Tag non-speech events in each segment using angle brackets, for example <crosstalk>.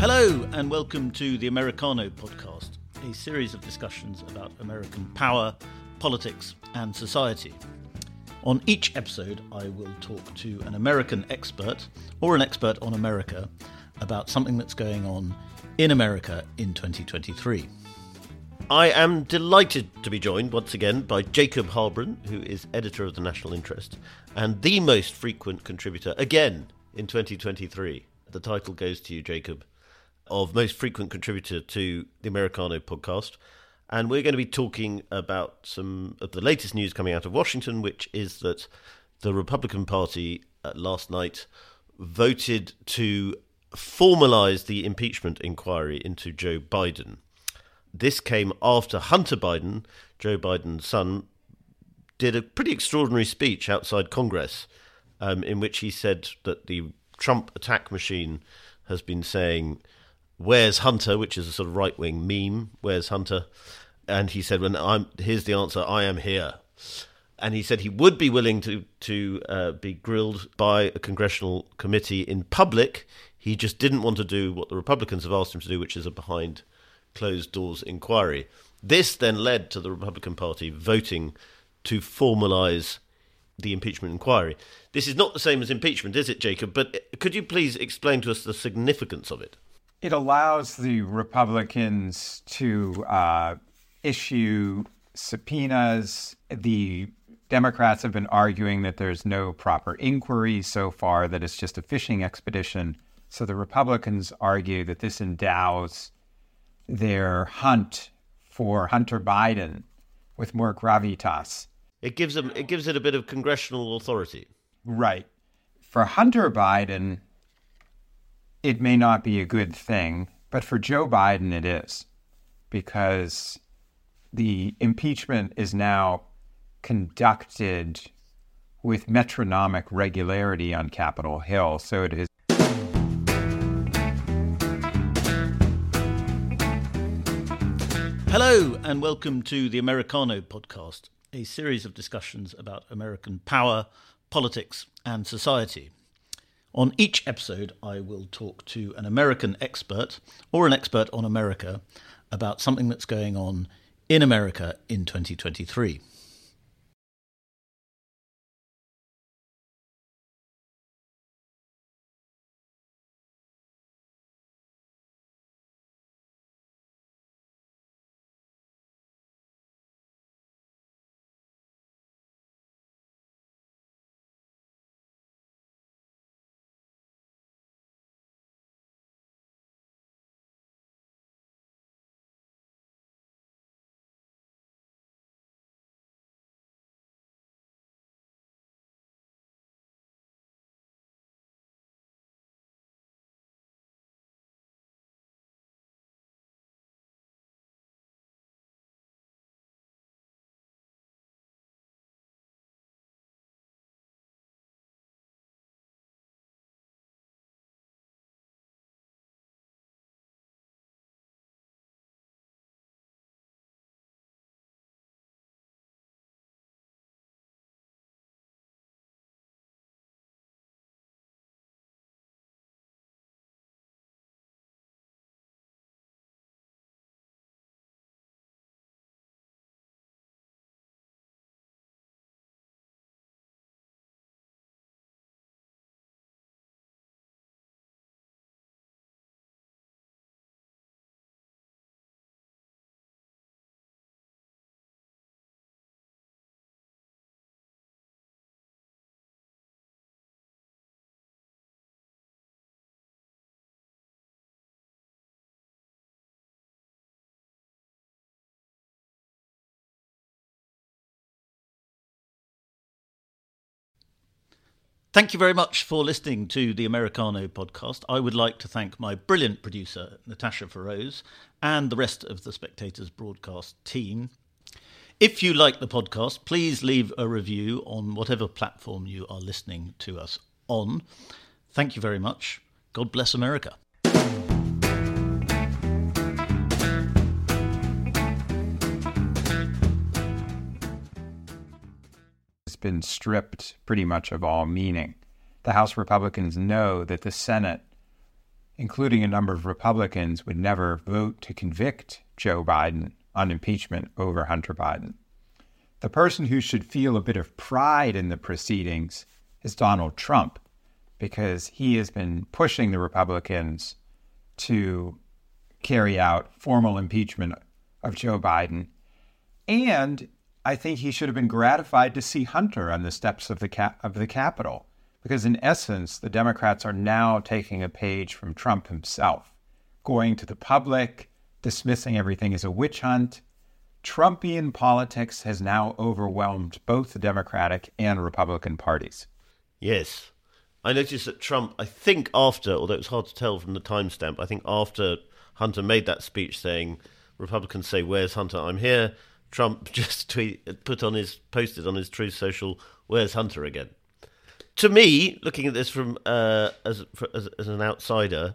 Hello, and welcome to the Americano podcast, a series of discussions about American power, politics, and society. On each episode, I will talk to an American expert or an expert on America about something that's going on in America in 2023. I am delighted to be joined once again by Jacob Heilbrunn, who is editor of the National Interest and the most frequent contributor again in 2023. The title goes to you, Jacob of most frequent contributor to the Americano podcast. And we're going to be talking about some of the latest news coming out of Washington, which is that the Republican Party uh, last night voted to formalize the impeachment inquiry into Joe Biden. This came after Hunter Biden, Joe Biden's son, did a pretty extraordinary speech outside Congress um, in which he said that the Trump attack machine has been saying Where's Hunter, which is a sort of right wing meme. Where's Hunter? And he said, "When I'm here's the answer. I am here." And he said he would be willing to to uh, be grilled by a congressional committee in public. He just didn't want to do what the Republicans have asked him to do, which is a behind closed doors inquiry. This then led to the Republican Party voting to formalise the impeachment inquiry. This is not the same as impeachment, is it, Jacob? But could you please explain to us the significance of it? It allows the Republicans to uh, issue subpoenas. The Democrats have been arguing that there's no proper inquiry so far, that it's just a fishing expedition. So the Republicans argue that this endows their hunt for Hunter Biden with more gravitas. It gives them it gives it a bit of congressional authority. Right. For Hunter Biden, it may not be a good thing, but for Joe Biden, it is because the impeachment is now conducted with metronomic regularity on Capitol Hill. So it is. Hello, and welcome to the Americano podcast, a series of discussions about American power, politics, and society. On each episode, I will talk to an American expert or an expert on America about something that's going on in America in 2023. Thank you very much for listening to the Americano podcast. I would like to thank my brilliant producer, Natasha Feroz, and the rest of the Spectators broadcast team. If you like the podcast, please leave a review on whatever platform you are listening to us on. Thank you very much. God bless America. Been stripped pretty much of all meaning. The House Republicans know that the Senate including a number of Republicans, would never vote to convict Joe Biden on impeachment over Hunter Biden. The person who should feel a bit of pride in the proceedings is Donald Trump, because he has been pushing the Republicans to carry out formal impeachment of Joe Biden. And I think he should have been gratified to see Hunter on the steps of the cap- of the Capitol, because in essence, the Democrats are now taking a page from Trump himself, going to the public, dismissing everything as a witch hunt. Trumpian politics has now overwhelmed both the Democratic and Republican parties. Yes. I noticed that Trump, I think after, although it's hard to tell from the timestamp, I think after Hunter made that speech saying, Republicans say, Where's Hunter? I'm here. Trump <laughs> just tweet, put on his, posted on his Truth Social, Where's Hunter again? To me, looking at this from uh, as, as, as an outsider,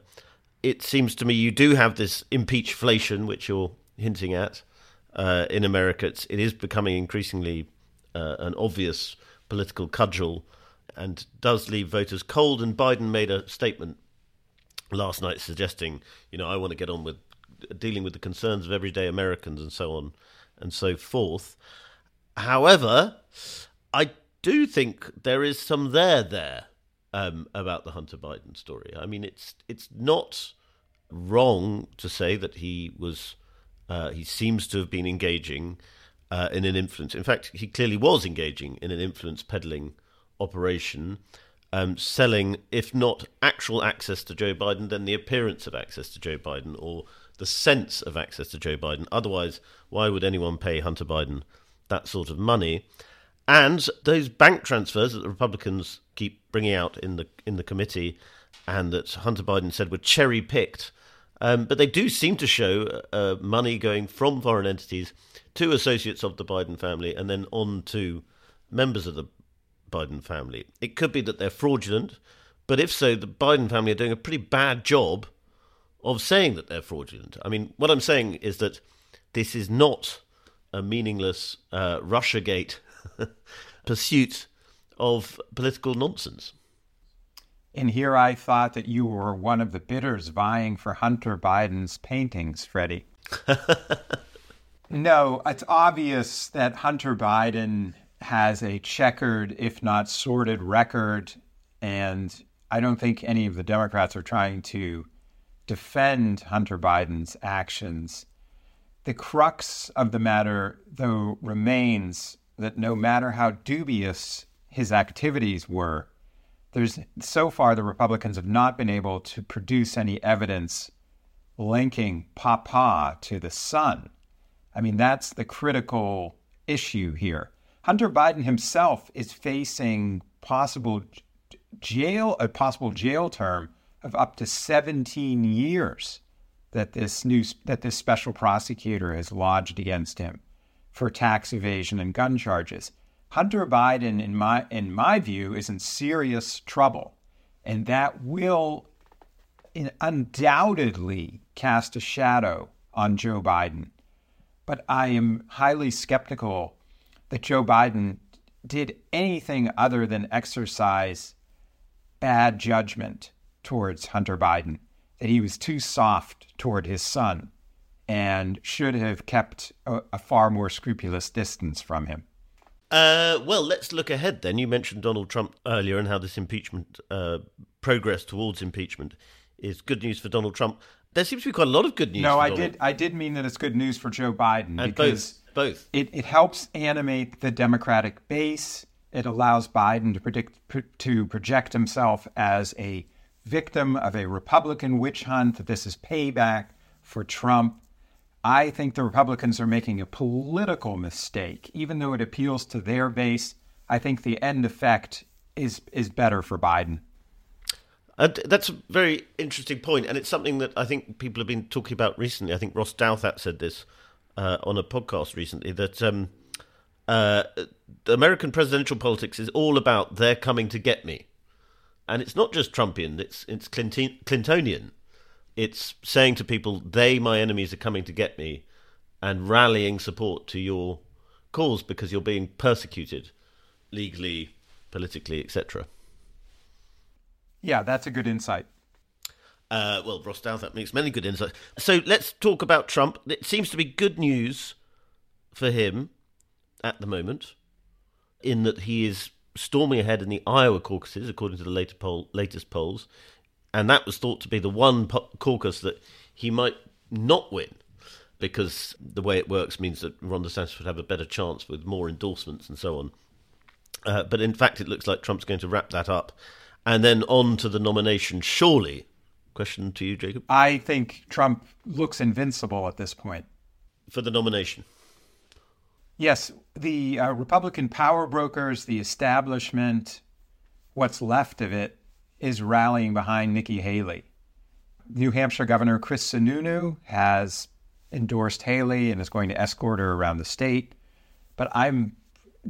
it seems to me you do have this impeachflation, which you're hinting at uh, in America. It's, it is becoming increasingly uh, an obvious political cudgel and does leave voters cold. And Biden made a statement last night suggesting, you know, I want to get on with dealing with the concerns of everyday Americans and so on and so forth. However, I do think there is some there there um, about the Hunter Biden story. I mean, it's it's not wrong to say that he was uh, he seems to have been engaging uh, in an influence. In fact, he clearly was engaging in an influence peddling operation, um, selling, if not actual access to Joe Biden, then the appearance of access to Joe Biden or the sense of access to Joe Biden. Otherwise, why would anyone pay Hunter Biden that sort of money? And those bank transfers that the Republicans keep bringing out in the in the committee, and that Hunter Biden said were cherry picked, um, but they do seem to show uh, money going from foreign entities to associates of the Biden family, and then on to members of the Biden family. It could be that they're fraudulent, but if so, the Biden family are doing a pretty bad job of saying that they're fraudulent. I mean, what I'm saying is that this is not a meaningless uh, Russiagate <laughs> pursuit of political nonsense. And here I thought that you were one of the bidders vying for Hunter Biden's paintings, Freddie. <laughs> no, it's obvious that Hunter Biden has a checkered, if not sordid, record. And I don't think any of the Democrats are trying to defend Hunter Biden's actions. The crux of the matter, though, remains that no matter how dubious his activities were, there's so far the Republicans have not been able to produce any evidence linking Papa to the son. I mean, that's the critical issue here. Hunter Biden himself is facing possible jail, a possible jail term of up to 17 years that this new that this special prosecutor has lodged against him for tax evasion and gun charges. Hunter Biden, in my in my view, is in serious trouble, and that will undoubtedly cast a shadow on Joe Biden. But I am highly skeptical that Joe Biden did anything other than exercise bad judgment towards Hunter Biden, that he was too soft toward his son and should have kept a, a far more scrupulous distance from him. Uh, well, let's look ahead then. You mentioned Donald Trump earlier and how this impeachment uh, progress towards impeachment is good news for Donald Trump. There seems to be quite a lot of good news. No, I Donald. did. I did mean that it's good news for Joe Biden and because both both. It, it helps animate the Democratic base. It allows Biden to predict to project himself as a victim of a Republican witch hunt. That this is payback for Trump. I think the Republicans are making a political mistake, even though it appeals to their base. I think the end effect is is better for Biden. That's a very interesting point, and it's something that I think people have been talking about recently. I think Ross Douthat said this uh, on a podcast recently that um, uh, American presidential politics is all about they're coming to get me, and it's not just Trumpian; it's it's Clinton- Clintonian. It's saying to people, "They, my enemies, are coming to get me," and rallying support to your cause because you're being persecuted legally, politically, etc. Yeah, that's a good insight. Uh, well, Ross Douthat makes many good insights. So let's talk about Trump. It seems to be good news for him at the moment, in that he is storming ahead in the Iowa caucuses, according to the later poll, latest polls, and that was thought to be the one po- caucus that he might not win because the way it works means that Ron DeSantis would have a better chance with more endorsements and so on. Uh, but in fact, it looks like Trump's going to wrap that up and then on to the nomination. Surely, question to you, Jacob, I think Trump looks invincible at this point. for the nomination. Yes, the uh, Republican power brokers, the establishment, what's left of it, is rallying behind Nikki Haley. New Hampshire Governor Chris Sununu has endorsed Haley and is going to escort her around the state. But I'm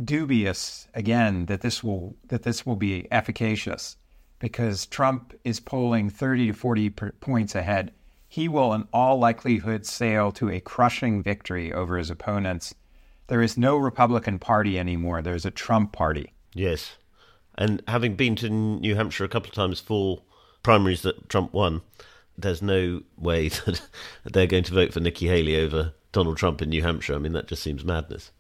dubious again that this will that this will be efficacious because Trump is polling 30 to 40 per points ahead. He will, in all likelihood, sail to a crushing victory over his opponents. There is no Republican Party anymore. There's a Trump Party. Yes. And having been to New Hampshire a couple of times for primaries that Trump won, there's no way <laughs> that they're going to vote for Nikki Haley over Donald Trump in New Hampshire. I mean, that just seems madness.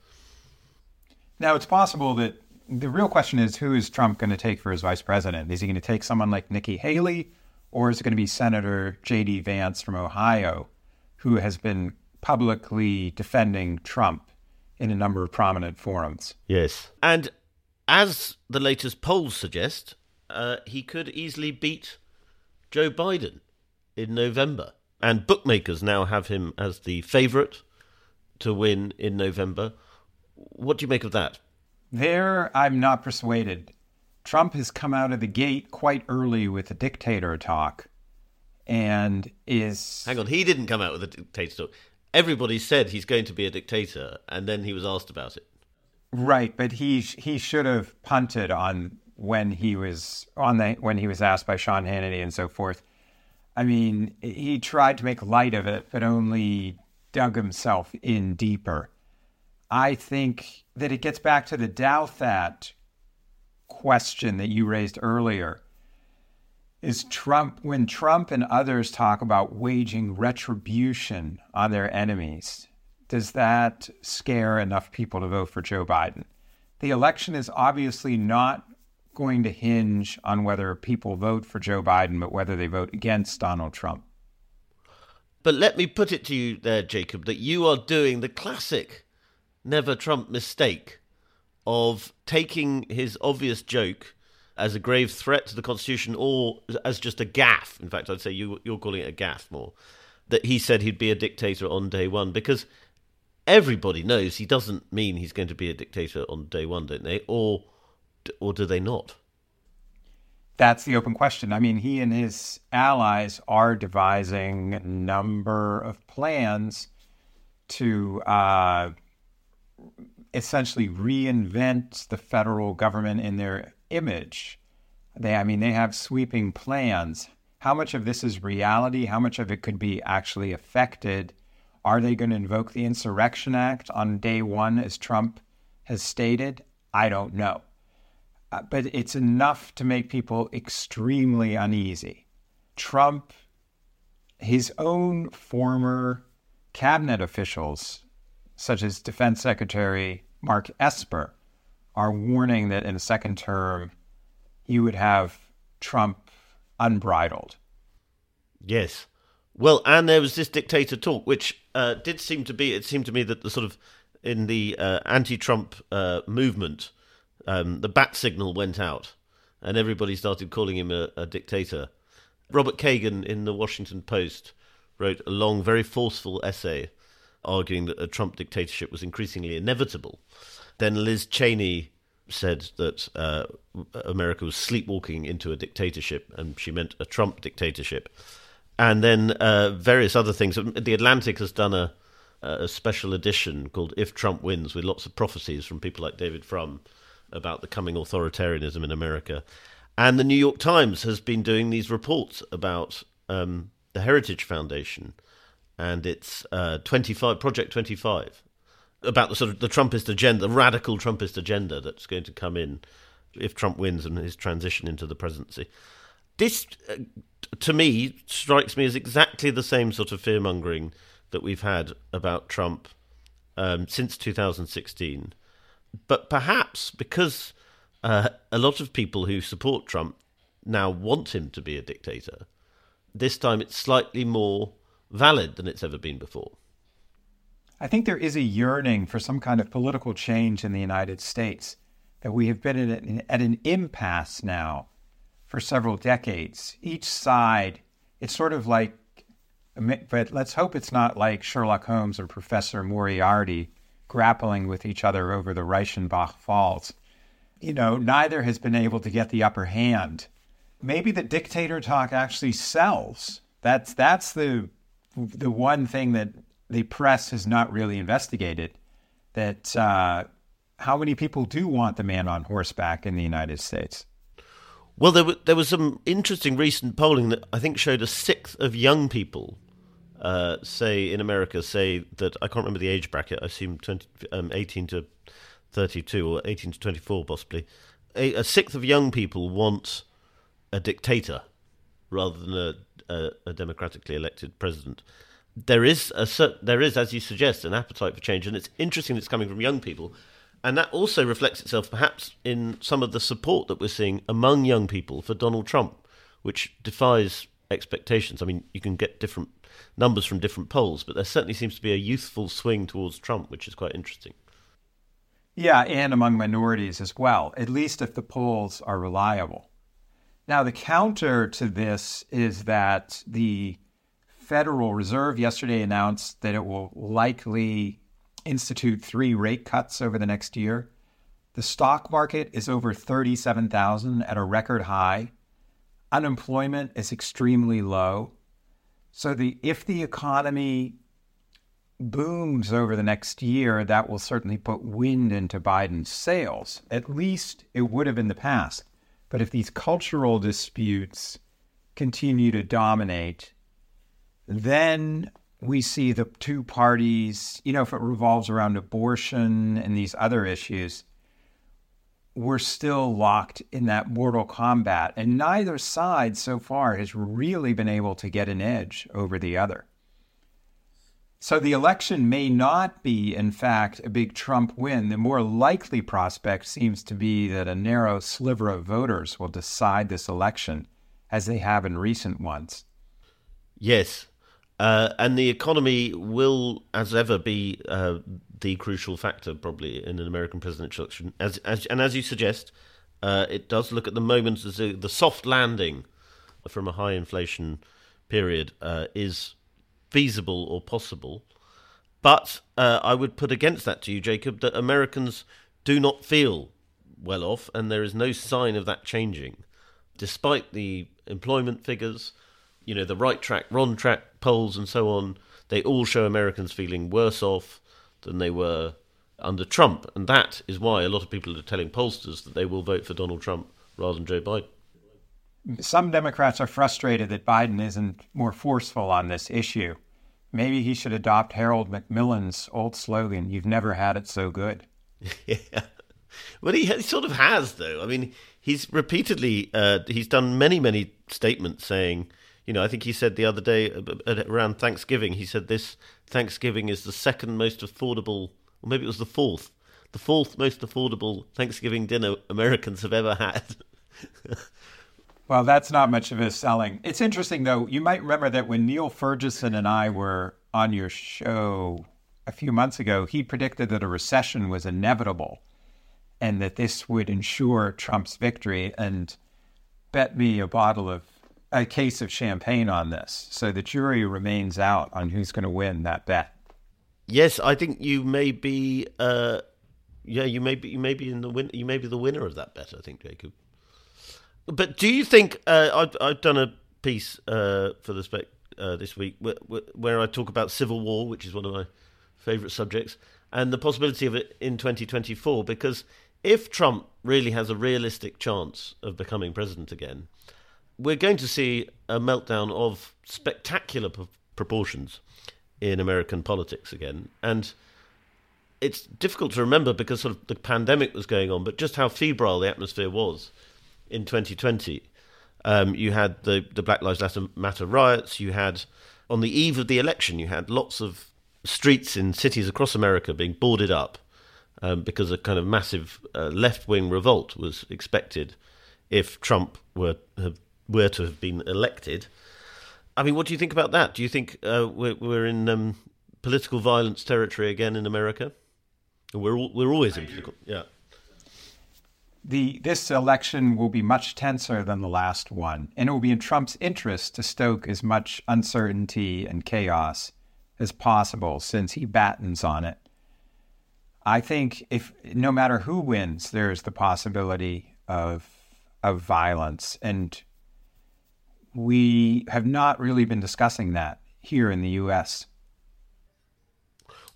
Now, it's possible that the real question is who is Trump going to take for his vice president? Is he going to take someone like Nikki Haley, or is it going to be Senator J.D. Vance from Ohio, who has been publicly defending Trump in a number of prominent forums? Yes. And as the latest polls suggest, uh, he could easily beat Joe Biden in November. And bookmakers now have him as the favourite to win in November. What do you make of that? There, I'm not persuaded. Trump has come out of the gate quite early with a dictator talk and is. Hang on, he didn't come out with a dictator talk. Everybody said he's going to be a dictator, and then he was asked about it. Right, but he he should have punted on when he was on the when he was asked by Sean Hannity and so forth. I mean, he tried to make light of it, but only dug himself in deeper. I think that it gets back to the Douthat question that you raised earlier. Is Trump, when Trump and others talk about waging retribution on their enemies, does that scare enough people to vote for Joe Biden? The election is obviously not going to hinge on whether people vote for Joe Biden, but whether they vote against Donald Trump. But let me put it to you there, Jacob, that you are doing the classic never Trump mistake of taking his obvious joke as a grave threat to the Constitution or as just a gaffe. In fact, I'd say you, you're calling it a gaffe more. That he said he'd be a dictator on day one because everybody knows he doesn't mean he's going to be a dictator on day one, don't they? Or, or do they not? That's the open question. I mean, he and his allies are devising a number of plans to uh, essentially reinvent the federal government in their image. They, I mean, they have sweeping plans. How much of this is reality? How much of it could be actually affected? Are they going to invoke the Insurrection Act on day one, as Trump has stated? I don't know. Uh, but it's enough to make people extremely uneasy. Trump, his own former cabinet officials, such as Defense Secretary Mark Esper, are warning that in a second term, you would have Trump unbridled. Yes. Well, and there was this dictator talk, which uh, did seem to be, it seemed to me that the sort of, in the uh, anti Trump uh, movement, um, the bat signal went out and everybody started calling him a, a dictator. Robert Kagan in the Washington Post wrote a long, very forceful essay arguing that a Trump dictatorship was increasingly inevitable. Then Liz Cheney said that uh, America was sleepwalking into a dictatorship, and she meant a Trump dictatorship. And then uh, various other things. The Atlantic has done a, a special edition called "If Trump Wins," with lots of prophecies from people like David Frum about the coming authoritarianism in America. And the New York Times has been doing these reports about um, the Heritage Foundation and its uh, 25 Project 25 about the sort of the Trumpist agenda, the radical Trumpist agenda that's going to come in if Trump wins and his transition into the presidency. This uh, to me, strikes me as exactly the same sort of fear mongering that we've had about Trump um, since 2016. But perhaps because uh, a lot of people who support Trump now want him to be a dictator, this time it's slightly more valid than it's ever been before. I think there is a yearning for some kind of political change in the United States, that we have been at an, at an impasse now for several decades. Each side, it's sort of like, but let's hope it's not like Sherlock Holmes or Professor Moriarty grappling with each other over the Reichenbach Falls. You know, neither has been able to get the upper hand. Maybe the dictator talk actually sells. That's that's the the one thing that the press has not really investigated. That uh, how many people do want the man on horseback in the United States? Well, there, there was some interesting recent polling that I think showed a sixth of young people, uh, say in America, say that I can't remember the age bracket. I assume 20, um, 18 to 32 or 18 to 24, possibly. A, a, sixth of young people want a dictator rather than a, a, a democratically elected president. There is a there is, as you suggest, an appetite for change, and it's interesting that it's coming from young people and that also reflects itself perhaps in some of the support that we're seeing among young people for Donald Trump, which defies expectations. I mean, you can get different numbers from different polls, but there certainly seems to be a youthful swing towards Trump, which is quite interesting. Yeah, and among minorities as well, at least if the polls are reliable. Now, the counter to this is that the Federal Reserve yesterday announced that it will likely institute three rate cuts over the next year. The stock market is over 37,000 at a record high. Unemployment is extremely low. So the if the economy booms over the next year, that will certainly put wind into Biden's sails. At least it would have in the past. But if these cultural disputes continue to dominate, then we see the two parties, you know, if it revolves around abortion and these other issues, we're still locked in that mortal combat. And neither side so far has really been able to get an edge over the other. So the election may not be, in fact, a big Trump win. The more likely prospect seems to be that a narrow sliver of voters will decide this election, as they have in recent ones. Yes, uh, and the economy will, as ever, be uh, the crucial factor probably in an American presidential election. As, as and as you suggest, uh, it does look at the moment as a, the soft landing from a high inflation period uh, is feasible or possible. But uh, I would put against that to you, Jacob, that Americans do not feel well off, and there is no sign of that changing, despite the employment figures you know, the right track, wrong track polls and so on, they all show Americans feeling worse off than they were under Trump. And that is why a lot of people are telling pollsters that they will vote for Donald Trump rather than Joe Biden. Some Democrats are frustrated that Biden isn't more forceful on this issue. Maybe he should adopt Harold Macmillan's old slogan, You've never had it so good. <laughs> yeah. Well, he, he, sort of has, though. I mean, he's repeatedly, uh, he's done many, many statements saying, you know, I think he said the other day uh, around Thanksgiving, he said this Thanksgiving is the second most affordable, or maybe it was the fourth, the fourth most affordable Thanksgiving dinner Americans have ever had. <laughs> well, that's not much of a selling. It's interesting, though. You might remember that when Niall Ferguson and I were on your show a few months ago, he predicted that a recession was inevitable and that this would ensure Trump's victory and bet me a bottle of a case of champagne on this. So the jury remains out on who's going to win that bet. Yes, I think you may be. Uh, yeah, you may be. You may be in the win. You may be the winner of that bet. I think, Jacob. But do you think uh, I've, I've done a piece uh, for the spec uh, this week where, where I talk about civil war, which is one of my favourite subjects, and the possibility of it in 2024. Because if Trump really has a realistic chance of becoming president again, we're going to see a meltdown of spectacular p- proportions in American politics again. And it's difficult to remember because sort of the pandemic was going on, but just how febrile the atmosphere was in 2020. Um, you had the the Black Lives Matter riots. You had on the eve of the election, you had lots of streets in cities across America being boarded up um, because a kind of massive uh, left wing revolt was expected if Trump were have, were to have been elected. I mean, what do you think about that? Do you think uh, we're, we're, in um, political violence territory again in America? We're all, we're always in political, yeah. The this election will be much tenser than the last one, and it will be in Trump's interest to stoke as much uncertainty and chaos as possible, since he battens on it. I think if no matter who wins, there's the possibility of of violence, and we have not really been discussing that here in the U.S.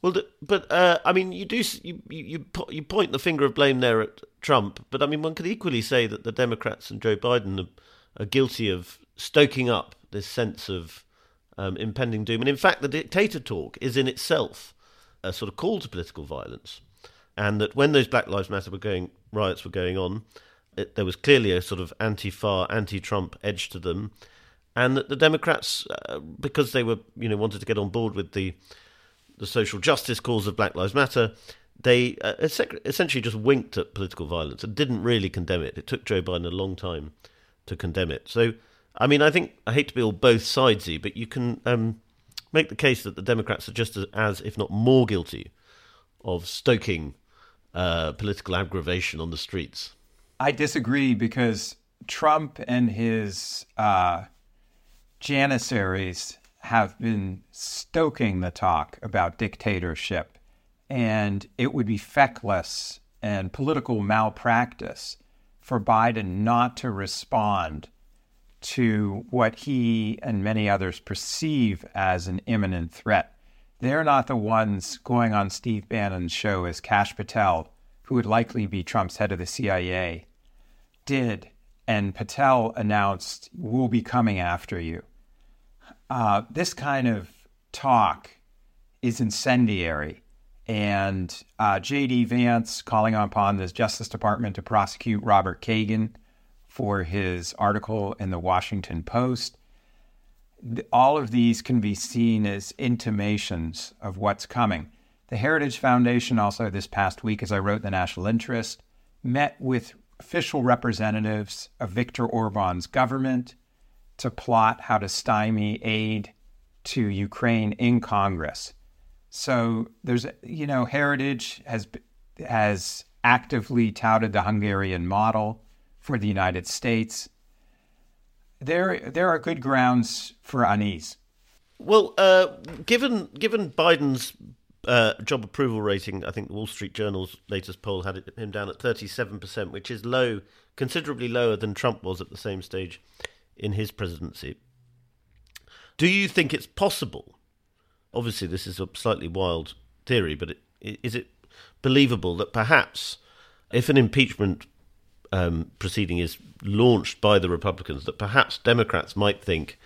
Well, but uh, I mean, you do you, you you point the finger of blame there at Trump, but I mean, one could equally say that the Democrats and Joe Biden are, are guilty of stoking up this sense of um, impending doom. And in fact, the dictator talk is in itself a sort of call to political violence, and that when those Black Lives Matter were going riots were going on, it, there was clearly a sort of anti-far, anti-Trump edge to them, and that the Democrats, uh, because they were you know wanted to get on board with the the social justice cause of Black Lives Matter, they uh, essentially just winked at political violence and didn't really condemn it. It took Joe Biden a long time to condemn it. So, I mean, I think I hate to be all both sidesy, but you can um, make the case that the Democrats are just as, if not more guilty, of stoking uh, political aggravation on the streets. I disagree because Trump and his uh, janissaries have been stoking the talk about dictatorship, and it would be feckless and political malpractice for Biden not to respond to what he and many others perceive as an imminent threat. They're not the ones going on Steve Bannon's show as Kash Patel, who would likely be Trump's head of the CIA, did. And Patel announced, We'll be coming after you uh, this kind of talk is incendiary. And uh, J.D. Vance calling upon the Justice Department to prosecute Robert Kagan for his article in the Washington Post. All of these can be seen as intimations of what's coming. The Heritage Foundation, also this past week, as I wrote the National Interest, met with official representatives of Viktor Orban's government to plot how to stymie aid to Ukraine in Congress. So there's, you know, Heritage has has actively touted the Hungarian model for the United States. There, there are good grounds for unease. Well, uh, given given Biden's uh, job approval rating, I think the Wall Street Journal's latest poll had him down at 37%, which is low, considerably lower than Trump was at the same stage in his presidency. Do you think it's possible? Obviously, this is a slightly wild theory, but it, is it believable that perhaps if an impeachment um, proceeding is launched by the Republicans, that perhaps Democrats might think,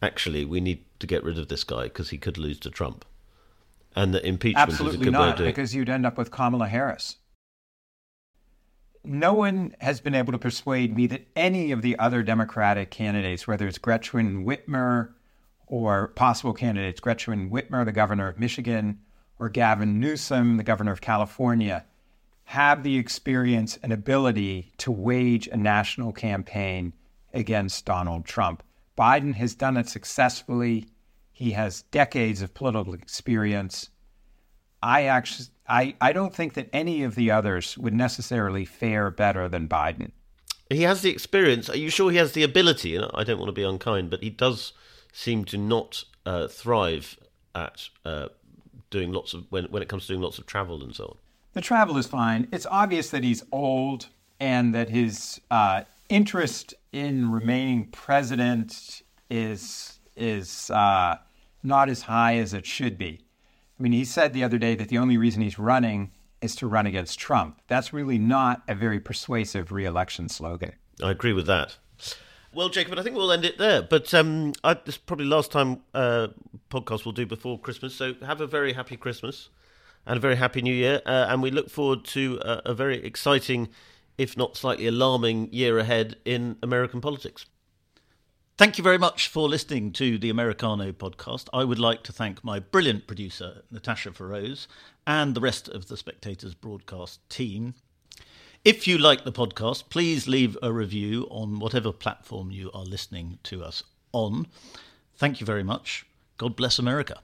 actually, we need to get rid of this guy because he could lose to Trump, and that impeachment Absolutely is a good not, because you'd end up with Kamala Harris no one has been able to persuade me that any of the other Democratic candidates, whether it's Gretchen Whitmer or possible candidates, Gretchen Whitmer, the governor of Michigan, or Gavin Newsom, the governor of California, have the experience and ability to wage a national campaign against Donald Trump. Biden has done it successfully. He has decades of political experience. I actually I, I don't think that any of the others would necessarily fare better than Biden. He has the experience. Are you sure he has the ability? And I don't want to be unkind, but he does seem to not uh, thrive at uh, doing lots of when when it comes to doing lots of travel and so on. The travel is fine. It's obvious that he's old and that his uh, interest in remaining president is is uh, not as high as it should be. I mean, he said the other day that the only reason he's running is to run against Trump. That's really not a very persuasive reelection slogan. I agree with that. Well, Jacob, I think we'll end it there. But um, I, this is probably last time uh, podcast we'll do before Christmas. So have a very happy Christmas and a very happy New Year. Uh, and we look forward to a, a very exciting, if not slightly alarming, year ahead in American politics. Thank you very much for listening to the Americano podcast. I would like to thank my brilliant producer, Natasha Feroz, and the rest of the Spectators broadcast team. If you like the podcast, please leave a review on whatever platform you are listening to us on. Thank you very much. God bless America.